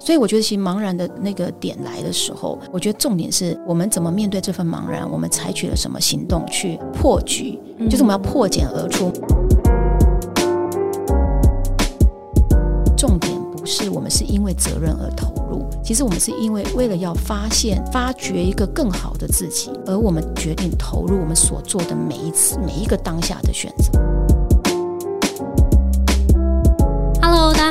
所以我觉得，其实茫然的那个点来的时候，我觉得重点是我们怎么面对这份茫然，我们采取了什么行动去破局，就是我们要破茧而出。重点不是我们是因为责任而投入，其实我们是因为为了要发现、发掘一个更好的自己，而我们决定投入我们所做的每一次、每一个当下的选择。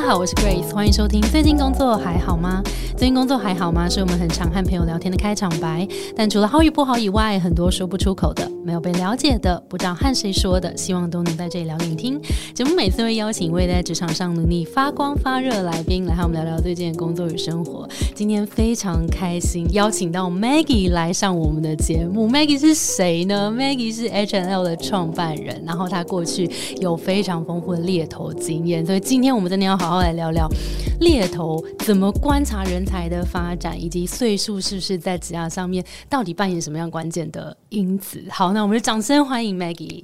好，我是 Grace，欢迎收听。最近工作还好吗？最近工作还好吗？是我们很常和朋友聊天的开场白。但除了好与不好以外，很多说不出口的、没有被了解的、不知道和谁说的，希望都能在这里聊给你听。节目每次会邀请一位在职场上努力发光发热来宾，来和我们聊聊最近的工作与生活。今天非常开心，邀请到 Maggie 来上我们的节目。Maggie 是谁呢？Maggie 是 H&L 的创办人，然后他过去有非常丰富的猎头经验，所以今天我们真的要好好来聊聊猎头怎么观察人才的发展，以及岁数是不是在职涯上面到底扮演什么样关键的因子。好，那我们就掌声欢迎 Maggie。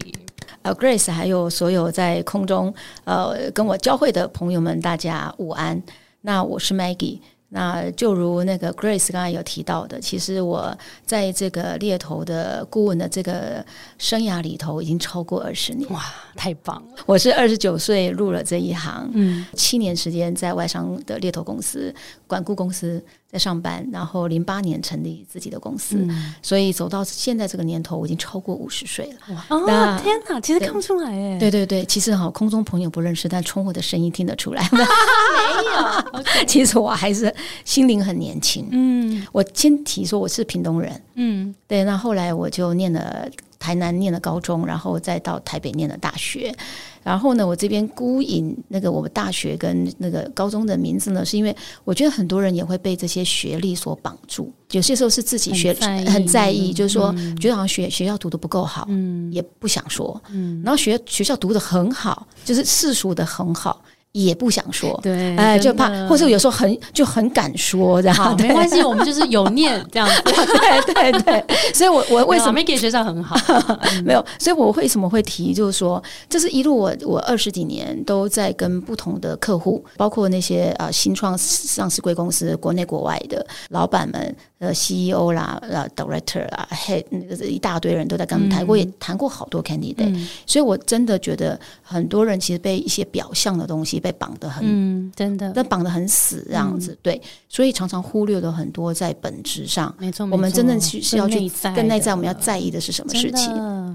呃，Grace，还有所有在空中呃跟我交汇的朋友们，大家午安。那我是 Maggie。那就如那个 Grace 刚才有提到的，其实我在这个猎头的顾问的这个生涯里头，已经超过二十年。哇，太棒了！我是二十九岁入了这一行，嗯，七年时间在外商的猎头公司、管顾公司在上班，然后零八年成立自己的公司，所以走到现在这个年头，我已经超过五十岁了。哇，天哪，其实看不出来哎。对对对，其实哈，空中朋友不认识，但冲我的声音听得出来。没有，其实我还是。心灵很年轻，嗯，我先提说我是屏东人，嗯，对，那后来我就念了台南念了高中，然后再到台北念了大学，然后呢，我这边孤引那个我们大学跟那个高中的名字呢，是因为我觉得很多人也会被这些学历所绑住，有些时候是自己学很在意，就是说觉得好像学学校读的不够好，嗯，也不想说，嗯，然后学学校读的很好，就是世俗的很好。也不想说，对，哎，就怕，或者有时候很就很敢说，这样没关系，我们就是有念这样子，对对对。所以，我我为什么没给学校很好？没有，所以我为什么会提？就是说，这是一路我我二十几年都在跟不同的客户，包括那些呃新创上市贵公司，国内国外的老板们，呃 CEO 啦，呃 Director 啦，Head 那个一大堆人都在跟他们谈过，也谈过好多 Candidate。所以我真的觉得很多人其实被一些表象的东西。被绑得很，嗯，真的，那绑得很死这样子，对，所以常常忽略了很多在本质上，没错，我们真正去是要去跟内在，我们要在意的是什么事情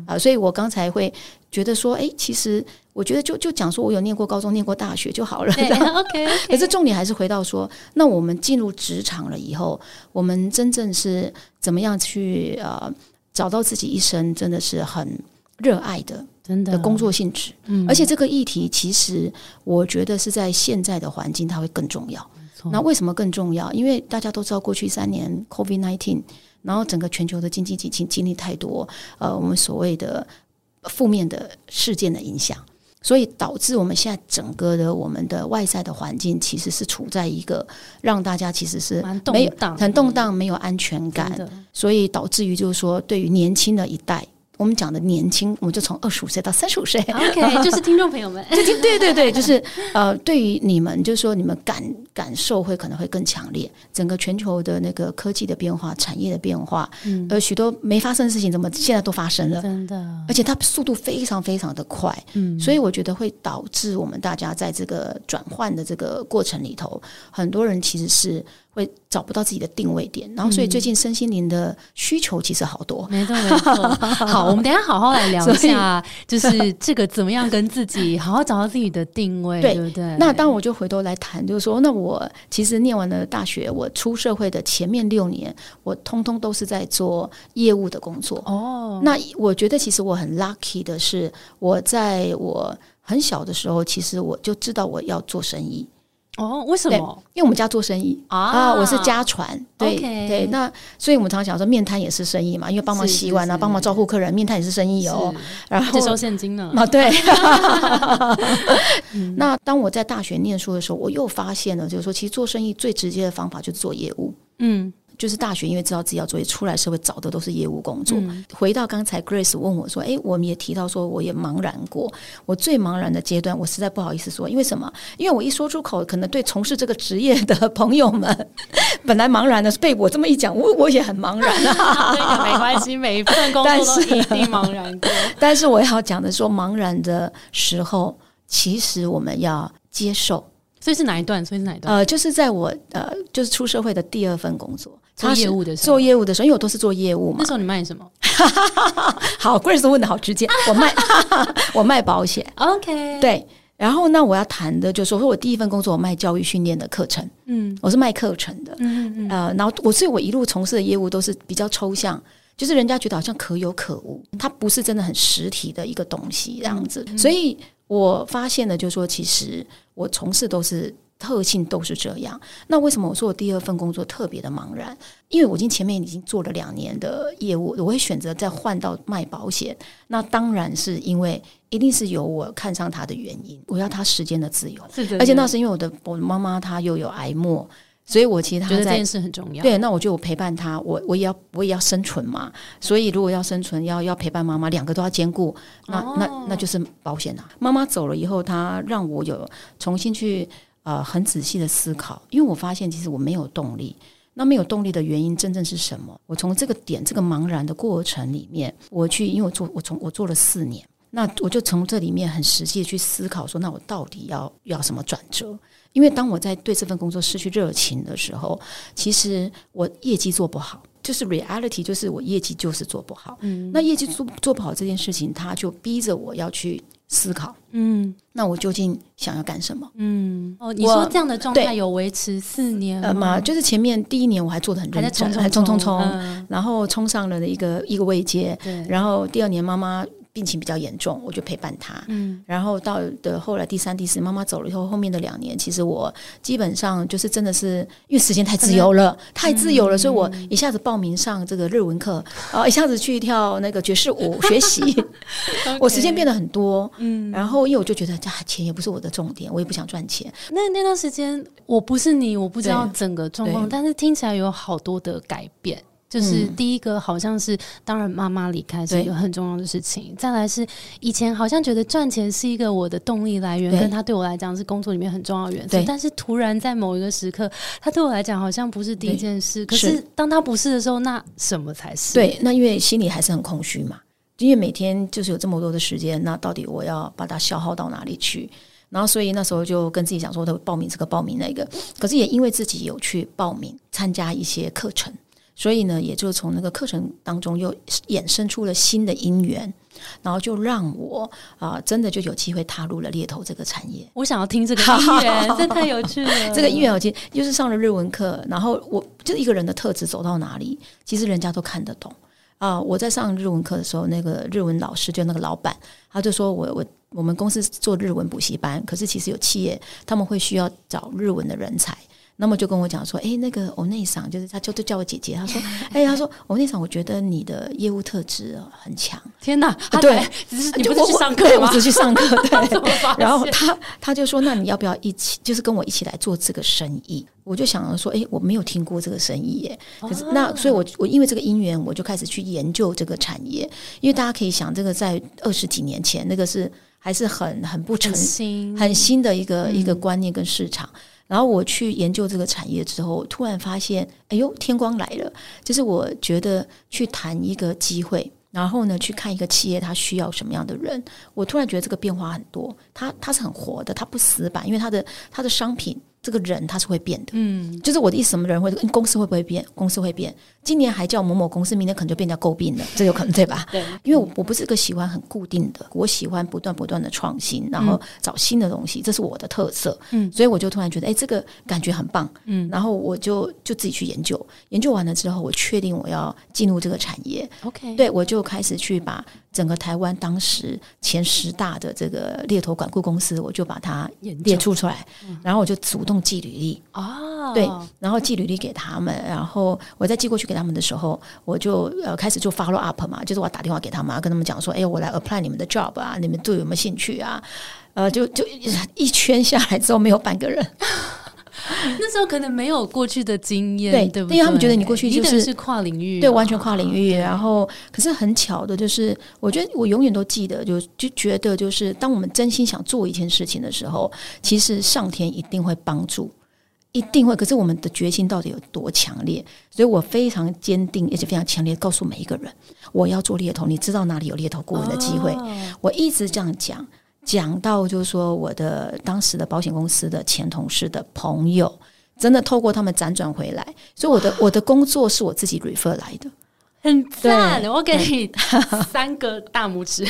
啊？所以我刚才会觉得说，哎，其实我觉得就就讲说我有念过高中，念过大学就好了，OK。可是重点还是回到说，那我们进入职场了以后，我们真正是怎么样去呃找到自己一生真的是很热爱的。真的工作性质，嗯，而且这个议题其实我觉得是在现在的环境它会更重要。那为什么更重要？因为大家都知道，过去三年 COVID nineteen，然后整个全球的经济经经经历太多，呃，我们所谓的负面的事件的影响，所以导致我们现在整个的我们的外在的环境其实是处在一个让大家其实是没有很动荡，没有安全感，所以导致于就是说，对于年轻的一代。我们讲的年轻，我们就从二十五岁到三十五岁，OK，就是听众朋友们，对对对，就是呃，对于你们，就是说你们感感受会可能会更强烈。整个全球的那个科技的变化、产业的变化，嗯，呃，许多没发生的事情，怎么现在都发生了？真的，而且它速度非常非常的快，嗯，所以我觉得会导致我们大家在这个转换的这个过程里头，很多人其实是。会找不到自己的定位点，然后所以最近身心灵的需求其实好多。没错没错，好，我们等下好好来聊一下，就是这个怎么样跟自己好好找到自己的定位，对不对？那当我就回头来谈，就是说，那我其实念完了大学，我出社会的前面六年，我通通都是在做业务的工作。哦，那我觉得其实我很 lucky 的是，我在我很小的时候，其实我就知道我要做生意。哦，为什么？因为我们家做生意啊，我是家传，对对。那所以我们常常讲说，面摊也是生意嘛，因为帮忙洗碗啊，帮忙招呼客人，面摊也是生意哦。然后接收现金呢？啊，对。那当我在大学念书的时候，我又发现了，就是说，其实做生意最直接的方法就是做业务。嗯。就是大学，因为知道自己要做也，出来社会找的都是业务工作。回到刚才 Grace 问我说：“哎，我们也提到说，我也茫然过。我最茫然的阶段，我实在不好意思说，因为什么？因为我一说出口，可能对从事这个职业的朋友们，本来茫然的，被我这么一讲，我我也很茫然啊。没关系，每一份工作都一定茫然过。但是我要讲的说，茫然的时候，其实我们要接受。所以是哪一段？所以是哪一段？呃，就是在我呃，就是出社会的第二份工作。做业务的时候，做业务的时候，因为我都是做业务嘛。那时候你卖什么？好，Grace 问的好直接。我卖，我卖保险。OK，对。然后那我要谈的就是说，我第一份工作我卖教育训练的课程。嗯，我是卖课程的。嗯嗯。呃，然后我所以，我一路从事的业务都是比较抽象，就是人家觉得好像可有可无，它不是真的很实体的一个东西这样子。所以我发现了，就是说，其实我从事都是。特性都是这样。那为什么我说我第二份工作特别的茫然？因为我已经前面已经做了两年的业务，我会选择再换到卖保险。那当然是因为一定是有我看上他的原因。我要他时间的自由，而且那是因为我的我的妈妈她又有癌末，所以我其实他觉得这件事很重要。对，那我就陪伴他，我我也要我也要生存嘛。所以如果要生存，要要陪伴妈妈，两个都要兼顾。那那那就是保险啊。妈妈走了以后，他让我有重新去。呃，很仔细的思考，因为我发现其实我没有动力。那没有动力的原因真正是什么？我从这个点，这个茫然的过程里面，我去，因为我做，我从我做了四年，那我就从这里面很实际的去思考，说那我到底要要什么转折？因为当我在对这份工作失去热情的时候，其实我业绩做不好，就是 reality，就是我业绩就是做不好。嗯，那业绩做做不好这件事情，他就逼着我要去。思考，嗯，那我究竟想要干什么？嗯，哦，你说这样的状态有维持四年吗？就是前面第一年我还做的很认真，还冲冲冲，然后冲上了的一个一个位阶，对，然后第二年妈妈。病情比较严重，我就陪伴他。嗯，然后到的后来第三、第四，妈妈走了以后，后面的两年，其实我基本上就是真的是因为时间太自由了，太自由了，所以我一下子报名上这个日文课，啊，一下子去跳那个爵士舞学习，我时间变得很多。嗯，然后因为我就觉得这钱也不是我的重点，我也不想赚钱。那那段时间我不是你，我不知道整个状况，但是听起来有好多的改变。就是第一个，好像是当然妈妈离开是一个很重要的事情。再来是以前好像觉得赚钱是一个我的动力来源，跟他对我来讲是工作里面很重要的元素。但是突然在某一个时刻，他对我来讲好像不是第一件事。可是当他不是的时候，那什么才是？对，那因为心里还是很空虚嘛。因为每天就是有这么多的时间，那到底我要把它消耗到哪里去？然后所以那时候就跟自己讲说，的报名这个，报名那个。可是也因为自己有去报名参加一些课程。所以呢，也就从那个课程当中又衍生出了新的因缘，然后就让我啊，真的就有机会踏入了猎头这个产业。我想要听这个 因缘，这太有趣了。这个因缘，我其实就是上了日文课，然后我就一个人的特质走到哪里，其实人家都看得懂啊。我在上日文课的时候，那个日文老师就那个老板，他就说我我我们公司做日文补习班，可是其实有企业他们会需要找日文的人才。那么就跟我讲说，哎，那个欧内桑，就是他就都叫我姐姐。他说，哎，他说欧内桑，我觉得你的业务特质很强。天哪，对，只是你不是去上课吗？我只去上课，对。然后他他就说，那你要不要一起，就是跟我一起来做这个生意？我就想说，哎，我没有听过这个生意耶。可是那，所以我我因为这个因缘，我就开始去研究这个产业。因为大家可以想，这个在二十几年前，那个是还是很很不成新、很新的一个一个观念跟市场。然后我去研究这个产业之后，突然发现，哎呦，天光来了！就是我觉得去谈一个机会，然后呢，去看一个企业它需要什么样的人，我突然觉得这个变化很多，它它是很活的，它不死板，因为它的它的商品。这个人它是会变的，嗯，就是我的意思，什么人会公司会不会变？公司会变。今年还叫某某公司，明年可能就变叫诟病了，这有可能对吧？对，因为我我不是个喜欢很固定的，我喜欢不断不断的创新，然后找新的东西，这是我的特色。嗯，所以我就突然觉得，哎，这个感觉很棒。嗯，然后我就就自己去研究，研究完了之后，我确定我要进入这个产业。OK，对我就开始去把整个台湾当时前十大的这个猎头管顾公司，我就把它列出出来，然后我就主动。寄履历哦，对，然后寄履历给他们，然后我再寄过去给他们的时候，我就呃开始做 follow up 嘛，就是我打电话给他们，跟他们讲说，哎，我来 apply 你们的 job 啊，你们对有没有兴趣啊？呃，就就一圈下来之后，没有半个人。那时候可能没有过去的经验，对，对不因为他们觉得你过去就是是跨领域，对，完全跨领域。然后，可是很巧的，就是我觉得我永远都记得，就就觉得，就是当我们真心想做一件事情的时候，其实上天一定会帮助，一定会。可是我们的决心到底有多强烈？所以我非常坚定，而且非常强烈，告诉每一个人，我要做猎头。你知道哪里有猎头顾问的机会？我一直这样讲。讲到就是说，我的当时的保险公司的前同事的朋友，真的透过他们辗转回来，所以我的我的工作是我自己 refer 来的，很赞，我给你 三个大拇指。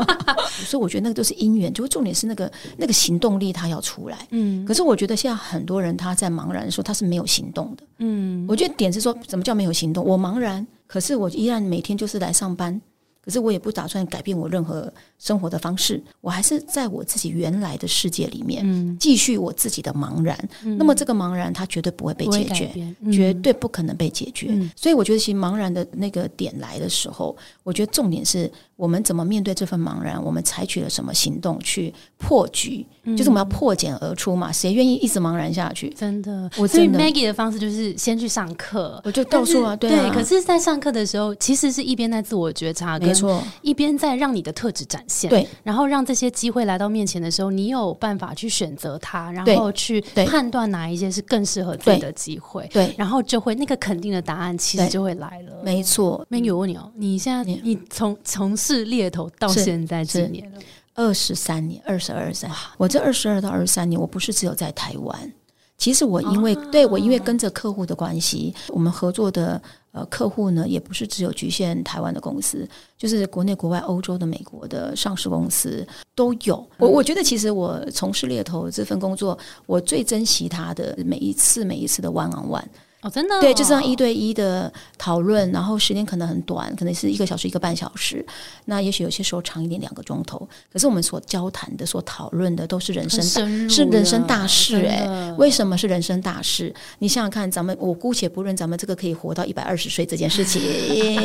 所以我觉得那个都是因缘，就重点是那个那个行动力他要出来。嗯，可是我觉得现在很多人他在茫然的时候，他是没有行动的。嗯，我觉得点是说，什么叫没有行动？我茫然，可是我依然每天就是来上班。可是我也不打算改变我任何生活的方式，我还是在我自己原来的世界里面继续我自己的茫然。那么这个茫然，它绝对不会被解决，绝对不可能被解决。所以我觉得，其实茫然的那个点来的时候，我觉得重点是我们怎么面对这份茫然，我们采取了什么行动去破局，就是我们要破茧而出嘛。谁愿意一直茫然下去？真的，我所以 Maggie 的方式就是先去上课，我就告诉啊，对。可是，在上课的时候，其实是一边在自我觉察。没错，一边在让你的特质展现，对，然后让这些机会来到面前的时候，你有办法去选择它，然后去判断哪一些是更适合自己的机会，对，然后就会那个肯定的答案其实就会来了。没错，Maggie，我问你哦，你现在你从从事猎头到现在几年了？二十三年，二十二三。我这二十二到二十三年，我不是只有在台湾，其实我因为对我因为跟着客户的关系，我们合作的。呃，客户呢也不是只有局限台湾的公司，就是国内、国外、欧洲的、美国的上市公司都有。我我觉得，其实我从事猎头这份工作，我最珍惜他的每一次、每一次的 one on one。哦，真的，对，就这样一对一的讨论，然后时间可能很短，可能是一个小时、一个半小时。那也许有些时候长一点，两个钟头。可是我们所交谈的、所讨论的，都是人生大，是人生大事。哎，为什么是人生大事？你想想看，咱们我姑且不论咱们这个可以活到一百二十岁这件事情，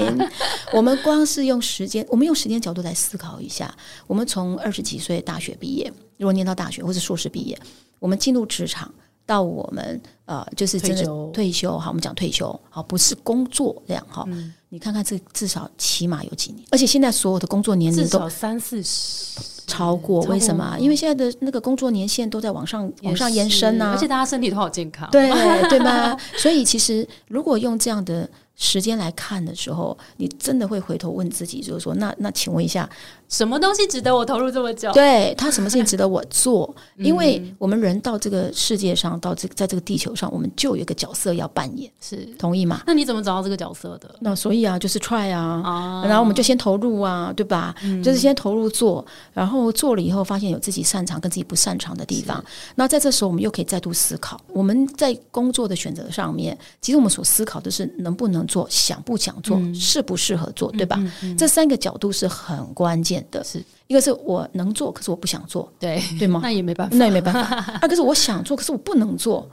我们光是用时间，我们用时间角度来思考一下。我们从二十几岁大学毕业，如果念到大学或者硕士毕业，我们进入职场。到我们呃，就是真的退休好，我们讲退休好，不是工作这样哈。你看看这至少起码有几年，而且现在所有的工作年龄都三四十超过。为什么？因为现在的那个工作年限都在往上往上延伸啊，而且大家身体都好健康，对对吗？所以其实如果用这样的。时间来看的时候，你真的会回头问自己，就是说，那那请问一下，什么东西值得我投入这么久？对他，什么事情值得我做？因为我们人到这个世界上，到这在这个地球上，我们就有一个角色要扮演，是同意吗？那你怎么找到这个角色的？那所以啊，就是 try 啊，然后我们就先投入啊，对吧？就是先投入做，然后做了以后，发现有自己擅长跟自己不擅长的地方。那在这时候，我们又可以再度思考，我们在工作的选择上面，其实我们所思考的是能不能。做想不想做，适不适合做，对吧？这三个角度是很关键的。是一个是我能做，可是我不想做，对对吗？那也没办法，那也没办法。二个是我想做，可是我不能做，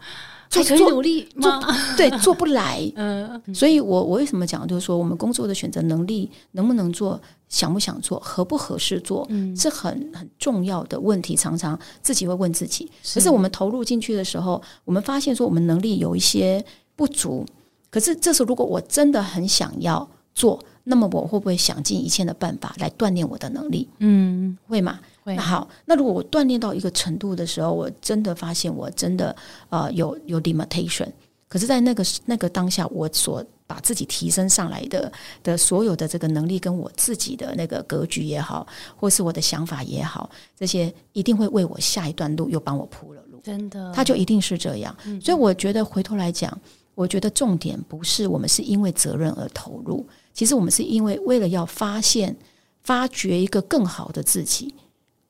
做可以努力做，对，做不来。嗯，所以我我为什么讲，就是说我们工作的选择能力能不能做，想不想做，合不合适做，是很很重要的问题。常常自己会问自己，可是我们投入进去的时候，我们发现说我们能力有一些不足。可是，这时候如果我真的很想要做，那么我会不会想尽一切的办法来锻炼我的能力？嗯，会吗？会。那好，那如果我锻炼到一个程度的时候，我真的发现我真的呃有有 limitation。可是，在那个那个当下，我所把自己提升上来的的所有的这个能力，跟我自己的那个格局也好，或是我的想法也好，这些一定会为我下一段路又帮我铺了路。真的，他就一定是这样。所以，我觉得回头来讲。我觉得重点不是我们是因为责任而投入，其实我们是因为为了要发现、发掘一个更好的自己，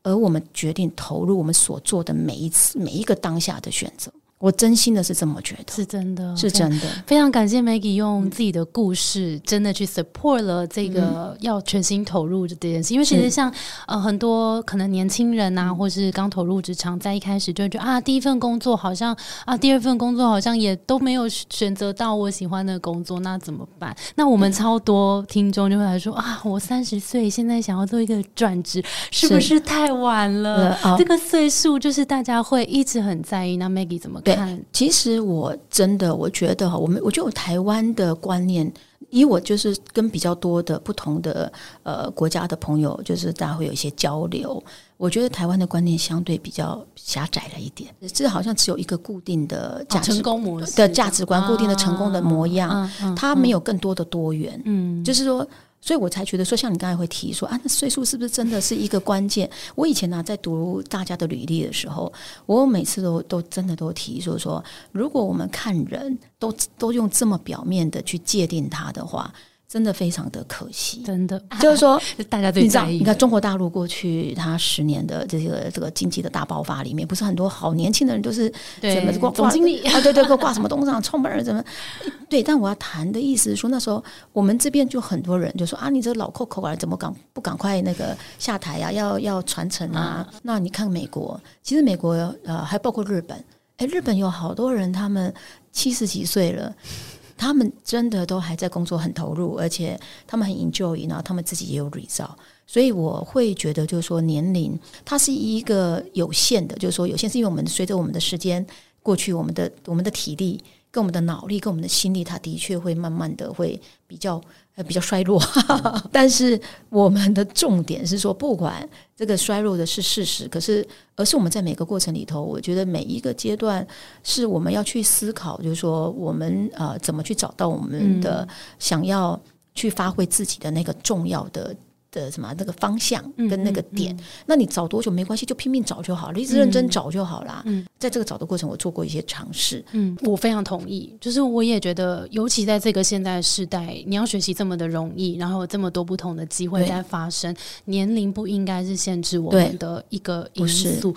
而我们决定投入我们所做的每一次、每一个当下的选择。我真心的是这么觉得，是真的，是真的。非常感谢 Maggie 用自己的故事，真的去 support 了这个要全心投入的这件事。因为其实像呃很多可能年轻人呐，或是刚投入职场，在一开始就觉得啊，第一份工作好像啊，第二份工作好像也都没有选择到我喜欢的工作，那怎么办？那我们超多听众就会来说啊，我三十岁现在想要做一个转职，是不是太晚了？这个岁数就是大家会一直很在意。那 Maggie 怎么？看？其实我真的我觉得哈，我们我觉得台湾的观念，以我就是跟比较多的不同的呃国家的朋友，就是大家会有一些交流。我觉得台湾的观念相对比较狭窄了一点，这好像只有一个固定的价值成功模式的价值观，固定的成功的模样，它没有更多的多元。嗯，就是说。所以我才觉得说，像你刚才会提说啊，那岁数是不是真的是一个关键？我以前呢，在读大家的履历的时候，我每次都都真的都提说说，如果我们看人都都用这么表面的去界定他的话。真的非常的可惜，真的就是说，大家最在意。你看中国大陆过去它十年的这个这个经济的大爆发里面，不是很多好年轻的人都是怎么挂总经理 啊？对对，给我挂什么东西？创办人怎么？对，但我要谈的意思是说，那时候我们这边就很多人就说啊，你这老 Coco 啊，怎么赶不赶快那个下台呀？要要传承啊？那你看美国，其实美国呃还包括日本，哎，日本有好多人，他们七十几岁了。他们真的都还在工作，很投入，而且他们很 enjoy，然后他们自己也有 result，所以我会觉得，就是说年龄它是一个有限的，就是说有限是因为我们随着我们的时间过去，我们的我们的体力。跟我们的脑力，跟我们的心力，它的确会慢慢的会比较呃比较衰弱。但是我们的重点是说，不管这个衰弱的是事实，可是而是我们在每个过程里头，我觉得每一个阶段是我们要去思考，就是说我们呃怎么去找到我们的想要去发挥自己的那个重要的。的什么那个方向跟那个点，那你找多久没关系，就拼命找就好了，一直认真找就好了。嗯，在这个找的过程，我做过一些尝试。嗯，我非常同意，就是我也觉得，尤其在这个现在时代，你要学习这么的容易，然后有这么多不同的机会在发生，年龄不应该是限制我们的一个因素，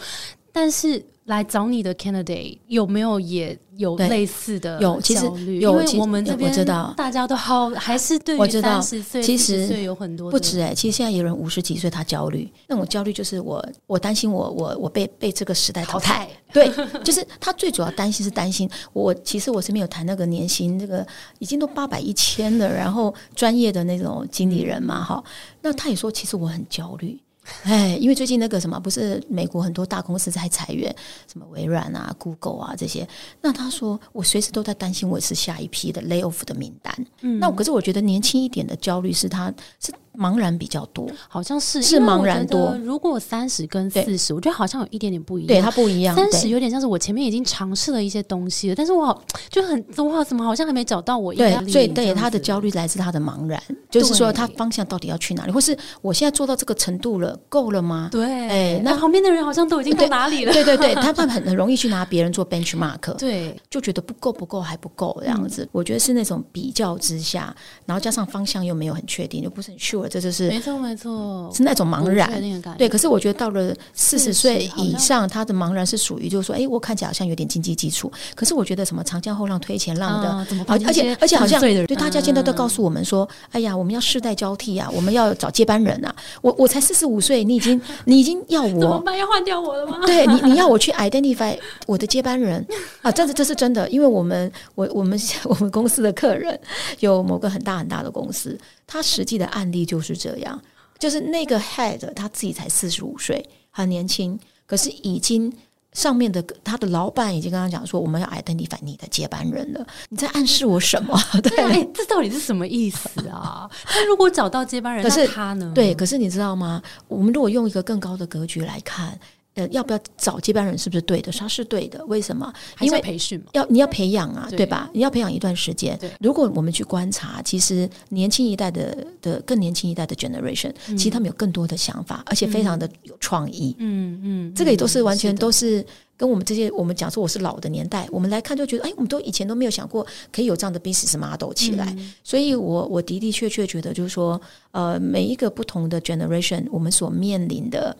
但是。来找你的 candidate 有没有也有类似的有焦虑？因为我们这边知道大家都好，还是对于三十岁、其实有很多不止哎。其实现在有人五十几岁他焦虑，那种焦虑就是我我担心我我我被被这个时代淘汰。对，就是他最主要担心是担心我。其实我是没有谈那个年薪，这个已经都八百一千了，然后专业的那种经理人嘛，哈。那他也说，其实我很焦虑。哎，因为最近那个什么，不是美国很多大公司在裁员，什么微软啊、Google 啊这些。那他说，我随时都在担心我是下一批的 lay off 的名单。嗯，那可是我觉得年轻一点的焦虑是他是。茫然比较多，好像是是茫然多。如果三十跟四十，我觉得好像有一点点不一样。对，它不一样。三十有点像是我前面已经尝试了一些东西了，但是我好 就很哇，怎么好像还没找到我？对，所以对他的焦虑来自他的茫然，就是说他方向到底要去哪里，或是我现在做到这个程度了，够了吗？对，哎，那旁边的人好像都已经到哪里了？对对对，他们很很容易去拿别人做 benchmark，对，就觉得不够不够还不够这样子。我觉得是那种比较之下，然后加上方向又没有很确定，又不是很 sure，这就是没错。没错，是那种茫然。对，可是我觉得到了四十岁以上，他的茫然是属于就是说，哎，我看起来好像有点经济基础，可是我觉得什么长江后浪推前浪的，而且而且好像对大家现在都告诉我们说，哎呀，我们要世代交替啊，我们要找接班人啊。我我才四十五岁，你已经 你已经要我怎么办？要换掉我了吗？对你你要我去 identify 我的接班人 啊？这是这是真的，因为我们我我们我们公司的客人有某个很大很大的公司，他实际的案例就是这样。就是那个 head 他自己才四十五岁，很年轻，可是已经上面的他的老板已经跟他讲说，我们要 identify 你的接班人了。你在暗示我什么？对，这到底是什么意思啊？他如果找到接班人，可是他呢？对，可是你知道吗？我们如果用一个更高的格局来看。呃，要不要找接班人是不是对的？他是对的，为什么？因为培训嘛，要你要培养啊，对吧？你要培养一段时间。如果我们去观察，其实年轻一代的的更年轻一代的 generation，其实他们有更多的想法，而且非常的有创意。嗯嗯，这个也都是完全都是跟我们这些我们讲说我是老的年代，我们来看就觉得，哎，我们都以前都没有想过可以有这样的 business model 起来。所以我我的的确确觉得，就是说，呃，每一个不同的 generation，我们所面临的。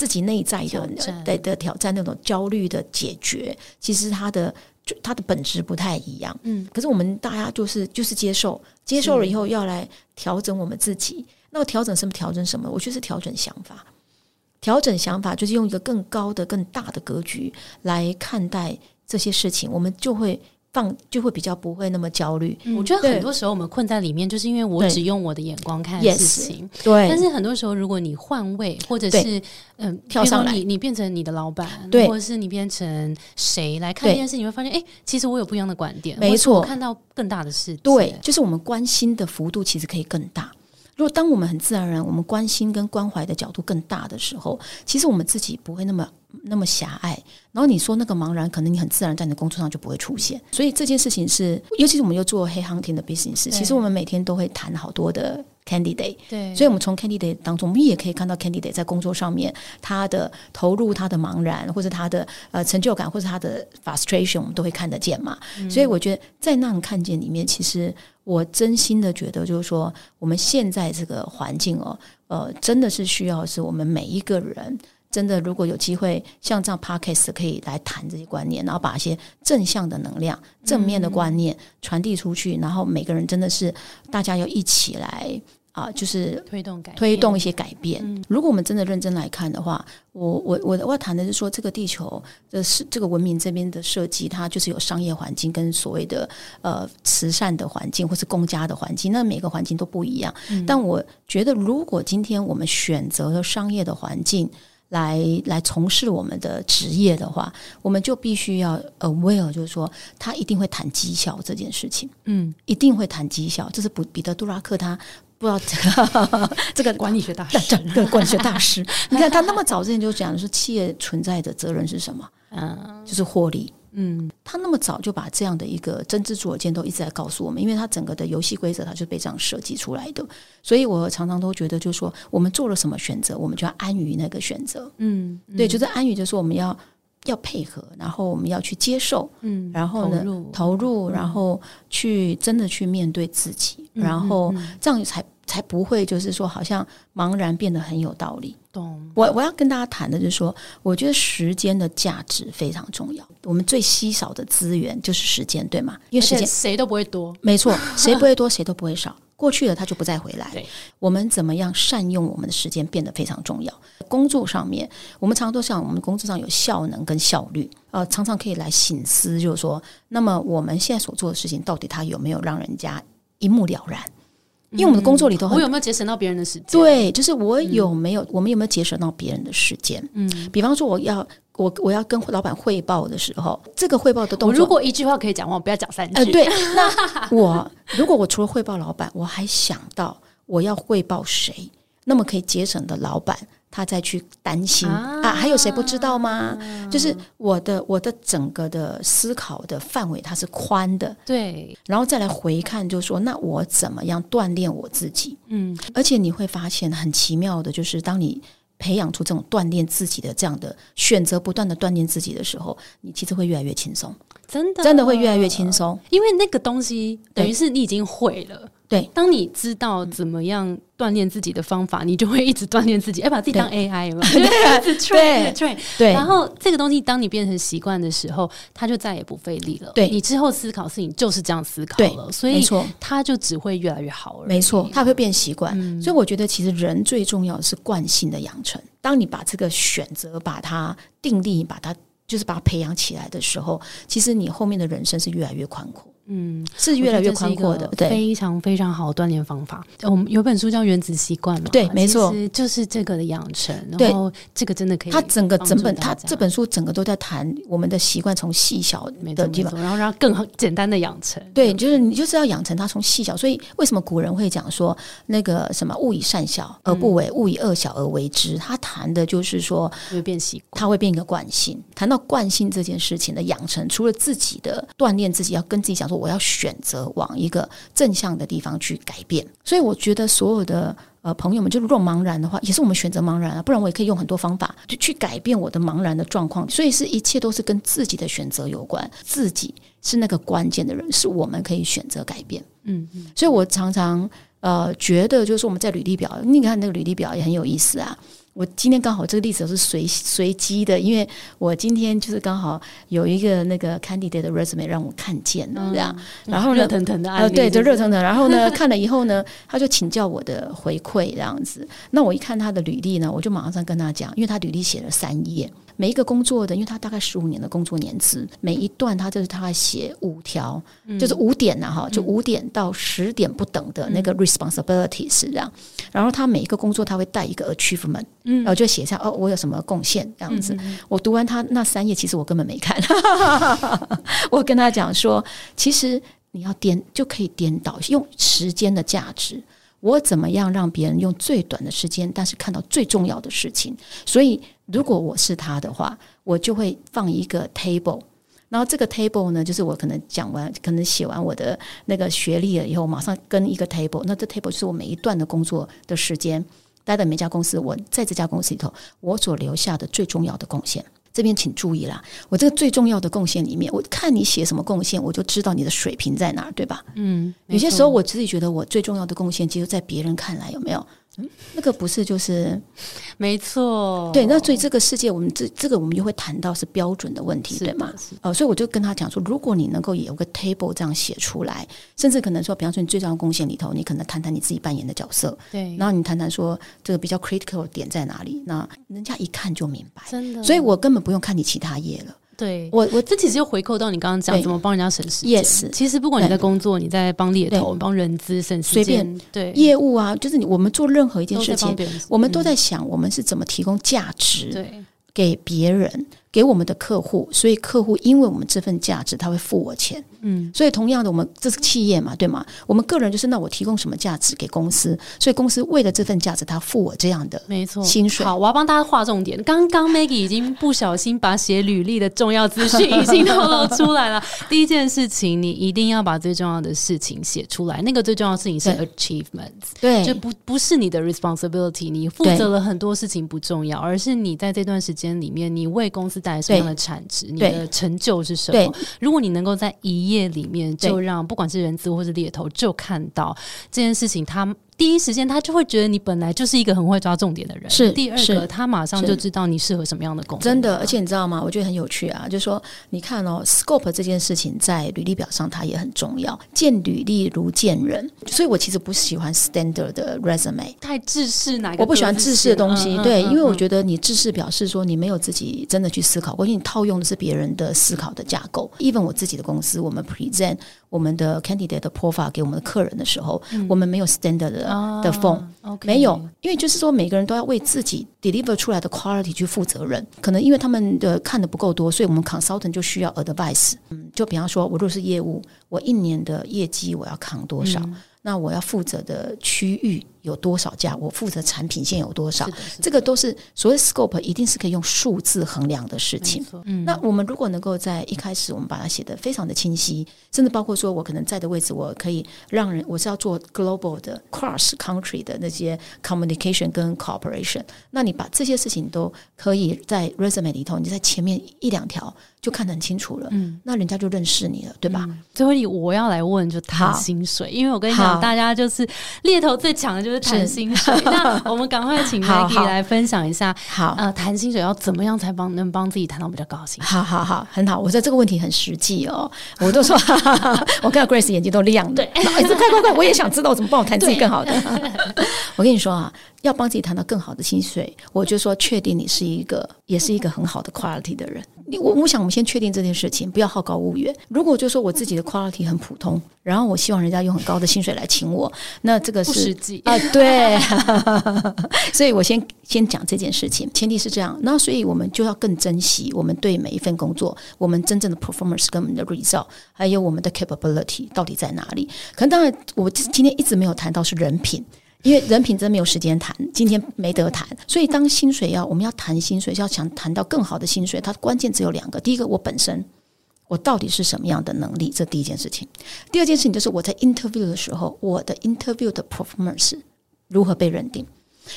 自己内在的的的挑战，那种焦虑的解决，其实它的就它的本质不太一样。嗯，可是我们大家就是就是接受，接受了以后要来调整我们自己。那调整什么？调整什么？我觉得是调整想法。调整想法就是用一个更高的、更大的格局来看待这些事情，我们就会放就会比较不会那么焦虑。我觉得很多时候我们困在里面，就是因为我只用我的眼光看事情。对，但是很多时候，如果你换位，或者是嗯跳上来，你你变成你的老板，对，或者是你变成谁来看这件事，你会发现，哎，其实我有不一样的观点。没错，看到更大的世界。对，就是我们关心的幅度其实可以更大。如果当我们很自然而然，我们关心跟关怀的角度更大的时候，其实我们自己不会那么。那么狭隘，然后你说那个茫然，可能你很自然在你的工作上就不会出现。所以这件事情是，尤其是我们又做黑 hunting 的 business，其实我们每天都会谈好多的 candidate。对，所以我们从 candidate 当中，我们也可以看到 candidate 在工作上面他的投入、他的茫然，或者他的呃成就感，或者他的 frustration，我们都会看得见嘛。所以我觉得在那种看见里面，其实我真心的觉得，就是说我们现在这个环境哦，呃，真的是需要是我们每一个人。真的，如果有机会像这样 podcast 可以来谈这些观念，然后把一些正向的能量、正面的观念传递出去，然后每个人真的是大家要一起来啊，就是推动改推动一些改变。如果我们真的认真来看的话，我我我我要谈的是说，这个地球的是这个文明这边的设计，它就是有商业环境跟所谓的呃慈善的环境，或是公家的环境，那每个环境都不一样。但我觉得，如果今天我们选择了商业的环境，来来从事我们的职业的话，我们就必须要 aware，就是说他一定会谈绩效这件事情，嗯，一定会谈绩效。这是彼彼得杜拉克他不知道这个 这个管理学大师，对管理学大师。你看他那么早之前就讲的是企业存在的责任是什么？嗯，就是获利。嗯，他那么早就把这样的一个真知灼见都一直在告诉我们，因为他整个的游戏规则，他就被这样设计出来的。所以我常常都觉得，就是说，我们做了什么选择，我们就要安于那个选择。嗯，对，就是安于，就是我们要要配合，然后我们要去接受，嗯，然后呢，投入，然后去真的去面对自己，然后这样才才不会就是说，好像茫然变得很有道理。懂我我要跟大家谈的就是说，我觉得时间的价值非常重要。我们最稀少的资源就是时间，对吗？因为时间谁都不会多，没错，谁不会多，谁都不会少。过去了，它就不再回来。我们怎么样善用我们的时间变得非常重要。工作上面，我们常常都想，我们工作上有效能跟效率，呃，常常可以来醒思，就是说，那么我们现在所做的事情，到底它有没有让人家一目了然？因为我们的工作里头，我有没有节省到别人的时间？对，就是我有没有，我们有没有节省到别人的时间？嗯，比方说，我要我我要跟老板汇报的时候，这个汇报的动作，如果一句话可以讲完，我不要讲三句。呃，对，那我如果我除了汇报老板，我还想到我要汇报谁，那么可以节省的老板。他再去担心。啊，还有谁不知道吗？就是我的我的整个的思考的范围它是宽的，对，然后再来回看，就说那我怎么样锻炼我自己？嗯，而且你会发现很奇妙的，就是当你培养出这种锻炼自己的这样的选择，不断的锻炼自己的时候，你其实会越来越轻松，真的。真的会越来越轻松，因为那个东西等于是你已经会了。对，当你知道怎么样锻炼自己的方法，你就会一直锻炼自己，要把自己当 AI 嘛，对 对对。然后这个东西，当你变成习惯的时候，它就再也不费力了。对你之后思考事情就是这样思考了，所以没错，它就只会越来越好。没错，它会变习惯。所以我觉得，其实人最重要的是惯性的养成。当你把这个选择把它定力，把它就是把它培养起来的时候，其实你后面的人生是越来越宽阔。嗯，是越来越宽阔的，对，非常非常好锻炼方法。我们有本书叫《原子习惯》嘛，对，没错，就是这个的养成。然后这个真的可以，它整个整本，它这本书整个都在谈我们的习惯从细小的地方，然后让它更简单的养成。对，就是你就是要养成它从细小。所以为什么古人会讲说那个什么“勿以善小而不为，勿以恶小而为之”？他谈的就是说会变习惯，它会变一个惯性。谈到惯性这件事情的养成，除了自己的锻炼，自己要跟自己讲说。我要选择往一个正向的地方去改变，所以我觉得所有的呃朋友们，就如果茫然的话，也是我们选择茫然啊，不然我也可以用很多方法就去改变我的茫然的状况。所以是一切都是跟自己的选择有关，自己是那个关键的人，是我们可以选择改变。嗯嗯，所以我常常呃觉得，就是我们在履历表，你看那个履历表也很有意思啊。我今天刚好这个例子是随随机的，因为我今天就是刚好有一个那个 candidate 的 resume 让我看见了，这样，然后热腾腾的，呃，对，就热腾腾。然后呢，看了以后呢，他就请教我的回馈这样子。那我一看他的履历呢，我就马上跟他讲，因为他履历写了三页。每一个工作的，因为他大概十五年的工作年资，每一段他就是他写五条，就是五点呐哈，就五点到十点不等的那个 responsibility 是这样。然后他每一个工作他会带一个 achievement，然后就写下哦，我有什么贡献这样子。我读完他那三页，其实我根本没看，我跟他讲说，其实你要颠就可以颠倒，用时间的价值。我怎么样让别人用最短的时间，但是看到最重要的事情？所以，如果我是他的话，我就会放一个 table，然后这个 table 呢，就是我可能讲完，可能写完我的那个学历了以后，马上跟一个 table，那这 table 是我每一段的工作的时间，待在每家公司，我在这家公司里头，我所留下的最重要的贡献。这边请注意啦，我这个最重要的贡献里面，我看你写什么贡献，我就知道你的水平在哪儿，对吧？嗯，有些时候我自己觉得我最重要的贡献，其实，在别人看来有没有？嗯，那个不是就是，没错，对。那所以这个世界，我们这这个我们就会谈到是标准的问题，对吗？哦，所以我就跟他讲说，如果你能够有个 table 这样写出来，甚至可能说，比方说你最重要的贡献里头，你可能谈谈你自己扮演的角色，对。然后你谈谈说这个比较 critical 点在哪里，那人家一看就明白，真的。所以我根本不用看你其他页了。对。我，我这其实又回扣到你刚刚讲怎么帮人家省时间。Yes，其实不管你在工作，你在帮猎头、帮人资省时间，对。业务啊，就是你我们做任何一件事情，我们都在想我们是怎么提供价值给别人。给我们的客户，所以客户因为我们这份价值，他会付我钱。嗯，所以同样的，我们这是企业嘛，对吗？我们个人就是那我提供什么价值给公司，所以公司为了这份价值，他付我这样的没错薪水。好，我要帮大家划重点。刚刚 Maggie 已经不小心把写履历的重要资讯已经透露出来了。第一件事情，你一定要把最重要的事情写出来。那个最重要的事情是 achievements，对，就不不是你的 responsibility，你负责了很多事情不重要，而是你在这段时间里面，你为公司。带来什么样的产值？你的成就是什么？如果你能够在一页里面就让不管是人资或是猎头就看到这件事情，他。第一时间，他就会觉得你本来就是一个很会抓重点的人。是第二个，他马上就知道你适合什么样的工作。真的，而且你知道吗？我觉得很有趣啊，就是说，你看哦，scope 这件事情在履历表上它也很重要。见履历如见人，所以我其实不喜欢 standard 的 resume，太制式哪个？我不喜欢制式的东西。对，因为我觉得你制式表示说你没有自己真的去思考，过，因为你套用的是别人的思考的架构。even 我自己的公司，我们 present 我们的 candidate 的 profile 给我们的客人的时候，我们没有 standard 的。的风没有，因为就是说每个人都要为自己 deliver 出来的 quality 去负责任。可能因为他们的看的不够多，所以我们 consultant 就需要 advice。嗯，就比方说，我如果是业务，我一年的业绩我要扛多少？那我要负责的区域有多少家？我负责产品线有多少？这个都是所谓 scope，一定是可以用数字衡量的事情。那我们如果能够在一开始我们把它写得非常的清晰，甚至包括说我可能在的位置，我可以让人我是要做 global 的 cross country 的那些 communication 跟 cooperation。那你把这些事情都可以在 resume 里头，你在前面一两条。就看得很清楚了，嗯，那人家就认识你了，对吧？最后，我要来问，就谈薪水，因为我跟你讲，大家就是猎头最强的就是谈薪水。那我们赶快请 Maggie 来分享一下，好，呃，谈薪水要怎么样才帮能帮自己谈到比较高薪？好好好，很好。我觉得这个问题很实际哦，我都说，我看到 Grace 眼睛都亮了，对，快快快，我也想知道怎么帮我谈自己更好的。我跟你说啊。要帮自己谈到更好的薪水，我就说确定你是一个，也是一个很好的 quality 的人。我我想我们先确定这件事情，不要好高骛远。如果就说我自己的 quality 很普通，然后我希望人家用很高的薪水来请我，那这个是不实际啊。对，所以我先先讲这件事情，前提是这样。那所以我们就要更珍惜我们对每一份工作，我们真正的 performance 跟我们的 result，还有我们的 capability 到底在哪里？可能当然，我今天一直没有谈到是人品。因为人品真没有时间谈，今天没得谈，所以当薪水要我们要谈薪水，要想谈到更好的薪水，它关键只有两个：第一个，我本身我到底是什么样的能力，这第一件事情；第二件事情就是我在 interview 的时候，我的 interview 的 performance 如何被认定。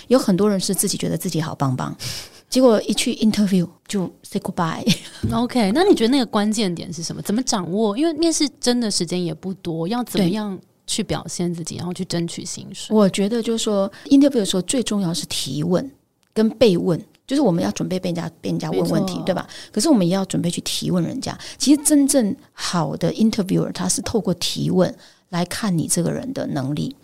有很多人是自己觉得自己好棒棒，结果一去 interview 就 say goodbye。OK，那你觉得那个关键点是什么？怎么掌握？因为面试真的时间也不多，要怎么样？去表现自己，然后去争取薪水。我觉得就是说，interview 的时候最重要是提问跟被问，就是我们要准备被人家被人家问问题，对吧？可是我们也要准备去提问人家。其实真正好的 interviewer，他是透过提问来看你这个人的能力。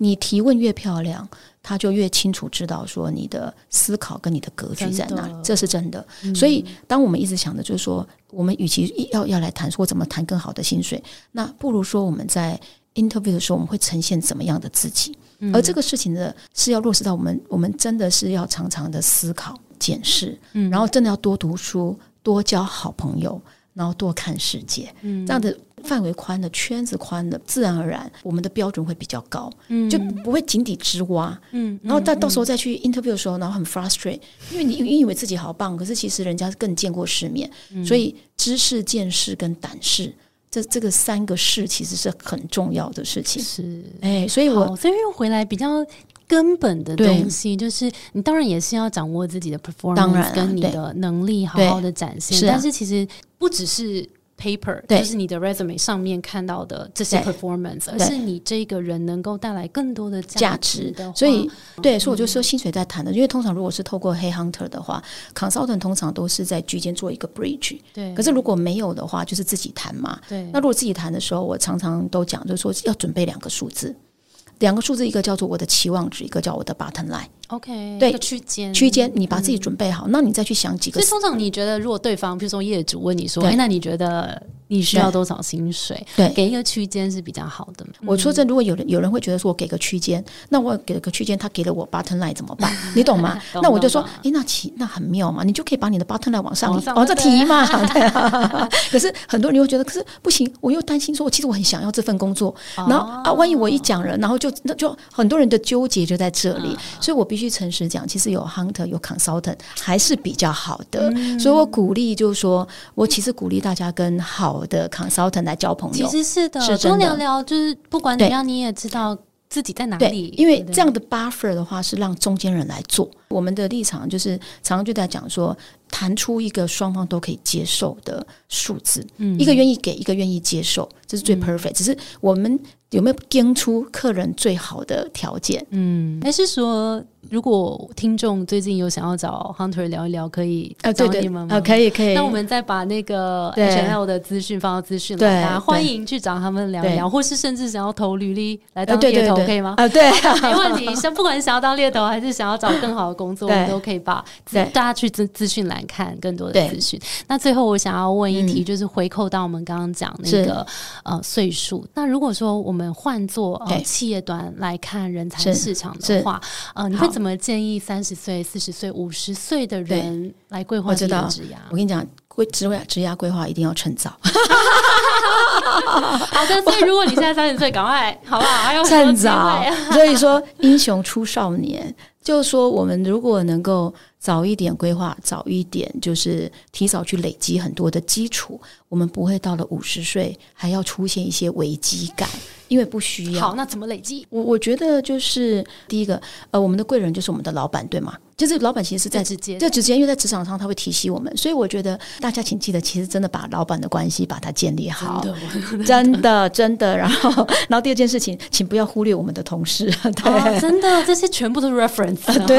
你提问越漂亮，他就越清楚知道说你的思考跟你的格局在哪里，这是真的。所以，当我们一直想的就是说，我们与其要要来谈说怎么谈更好的薪水，那不如说我们在 interview 的时候，我们会呈现怎么样的自己。而这个事情呢，是要落实到我们，我们真的是要常常的思考、检视，嗯。然后真的要多读书、多交好朋友，然后多看世界，嗯。这样的。范围宽的圈子宽的，自然而然我们的标准会比较高，嗯，就不会井底之蛙，嗯，然后到到时候再去 interview 的时候，然后很 frustrate，因为你你以为自己好棒，可是其实人家更见过世面，所以知识、见识跟胆识，这这个三个事其实是很重要的事情，是，哎，所以我所以又回来比较根本的东西，就是你当然也是要掌握自己的 performance，跟你的能力好好的展现，但是其实不只是。Paper 就是你的 resume 上面看到的这些 performance，而是你这个人能够带来更多的价值的。所以，对，所以我就说薪水在谈的，因为通常如果是透过黑 hunter 的话，consultant 通常都是在居间做一个 bridge。对。可是如果没有的话，就是自己谈嘛。对。那如果自己谈的时候，我常常都讲，就是说要准备两个数字，两个数字，一个叫做我的期望值，一个叫我的 button line。OK，对区间区间，你把自己准备好，那你再去想几个。所以通常你觉得，如果对方比如说业主问你说：“哎，那你觉得你需要多少薪水？”对，给一个区间是比较好的。我说这，如果有人有人会觉得说我给个区间，那我给了个区间，他给了我 button line 怎么办？你懂吗？那我就说，哎，那其那很妙嘛，你就可以把你的 button line 往上往上提嘛。可是很多人会觉得，可是不行，我又担心说，我其实我很想要这份工作，然后啊，万一我一讲了，然后就那就很多人的纠结就在这里，所以我必须诚实讲。其实有 hunter 有 consultant 还是比较好的，所以我鼓励就是说，我其实鼓励大家跟好的 consultant 来交朋友。其实是的，多聊聊，就是不管怎样，你也知道自己在哪里。因为这样的 buffer 的话，是让中间人来做。我们的立场就是常常就在讲说，谈出一个双方都可以接受的数字，嗯，一个愿意给，一个愿意接受，这是最 perfect。只是我们有没有跟出客人最好的条件？嗯，还是说？如果听众最近有想要找 Hunter 聊一聊，可以找你们吗？可以可以。那我们再把那个 HL 的资讯放到资讯栏，大家欢迎去找他们聊一聊，或是甚至想要投履历来当猎头，可以吗？啊，对，没问题。像不管想要当猎头，还是想要找更好的工作，我们都可以把大家去资资讯栏看更多的资讯。那最后我想要问一题，就是回扣到我们刚刚讲那个呃岁数。那如果说我们换做呃企业端来看人才市场的话，呃，你会。怎么建议三十岁、四十岁、五十岁的人来规划职业？我跟你讲，规职位职涯规划一定要趁早。好的，所以如果你现在三十岁，赶快好不好？还有 趁早。所以说，英雄出少年，就是说，我们如果能够早一点规划，早一点就是提早去累积很多的基础，我们不会到了五十岁还要出现一些危机感。因为不需要。好，那怎么累积？我我觉得就是第一个，呃，我们的贵人就是我们的老板，对吗？就是老板其实是在直接，在直接，因为在职场上他会提醒我们，所以我觉得大家请记得，其实真的把老板的关系把它建立好，真的 真的。然后，然后第二件事情，请不要忽略我们的同事，对，真的这些全部都是 reference，对。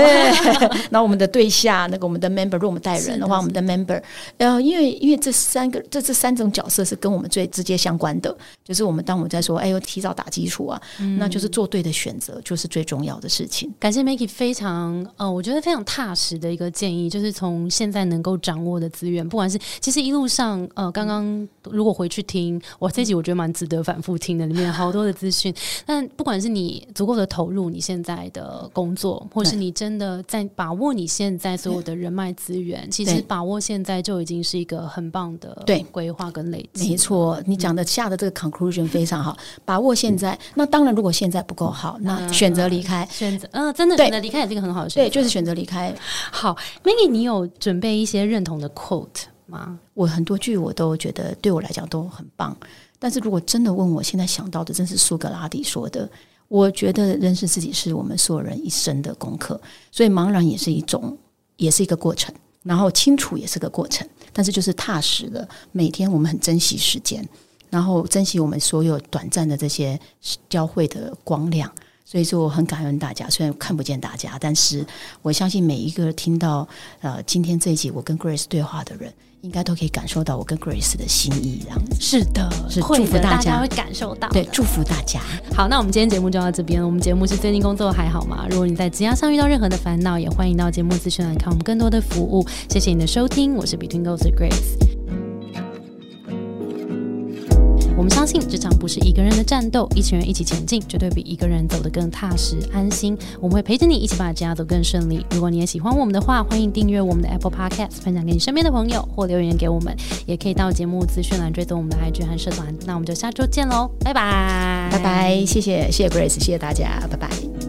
然后我们的对下，那个我们的 member，如果我们带人的话，我们的 member，呃，因为因为这三个这这三种角色是跟我们最直接相关的，就是我们当我们在说，哎呦，提早打基础啊，那就是做对的选择，就是最重要的事情。感谢 Maggie，非常呃，我觉得。非常踏实的一个建议，就是从现在能够掌握的资源，不管是其实一路上，呃，刚刚如果回去听我这集，我觉得蛮值得反复听的，里面好多的资讯。但不管是你足够的投入你现在的工作，或是你真的在把握你现在所有的人脉资源，其实把握现在就已经是一个很棒的对规划跟累积。没错，你讲的下的这个 conclusion 非常好，把握现在。那当然，如果现在不够好，那选择离开，选择嗯，真的选择离开也是一个很好的选择，对，就是选择。离开好，Maggie，你有准备一些认同的 quote 吗？我很多句我都觉得对我来讲都很棒，但是如果真的问我现在想到的，真是苏格拉底说的。我觉得认识自己是我们所有人一生的功课，所以茫然也是一种，也是一个过程，然后清楚也是个过程，但是就是踏实的，每天我们很珍惜时间，然后珍惜我们所有短暂的这些交汇的光亮。所以说我很感恩大家，虽然看不见大家，但是我相信每一个听到呃今天这一集我跟 Grace 对话的人，应该都可以感受到我跟 Grace 的心意。这样是的，是祝福大家会感受到。对，祝福大家。好，那我们今天节目就到这边。我们节目是最近工作还好吗？如果你在职业上遇到任何的烦恼，也欢迎到节目资讯来看我们更多的服务。谢谢你的收听，我是 Between Goals 的 Grace。我们相信这场不是一个人的战斗，一群人一起前进，绝对比一个人走得更踏实安心。我们会陪着你一起把家走更顺利。如果你也喜欢我们的话，欢迎订阅我们的 Apple Podcast，分享给你身边的朋友，或留言给我们，也可以到节目资讯栏追踪我们的 IG 和社团。那我们就下周见喽，拜拜，拜拜，谢谢谢谢 Grace，谢谢大家，拜拜。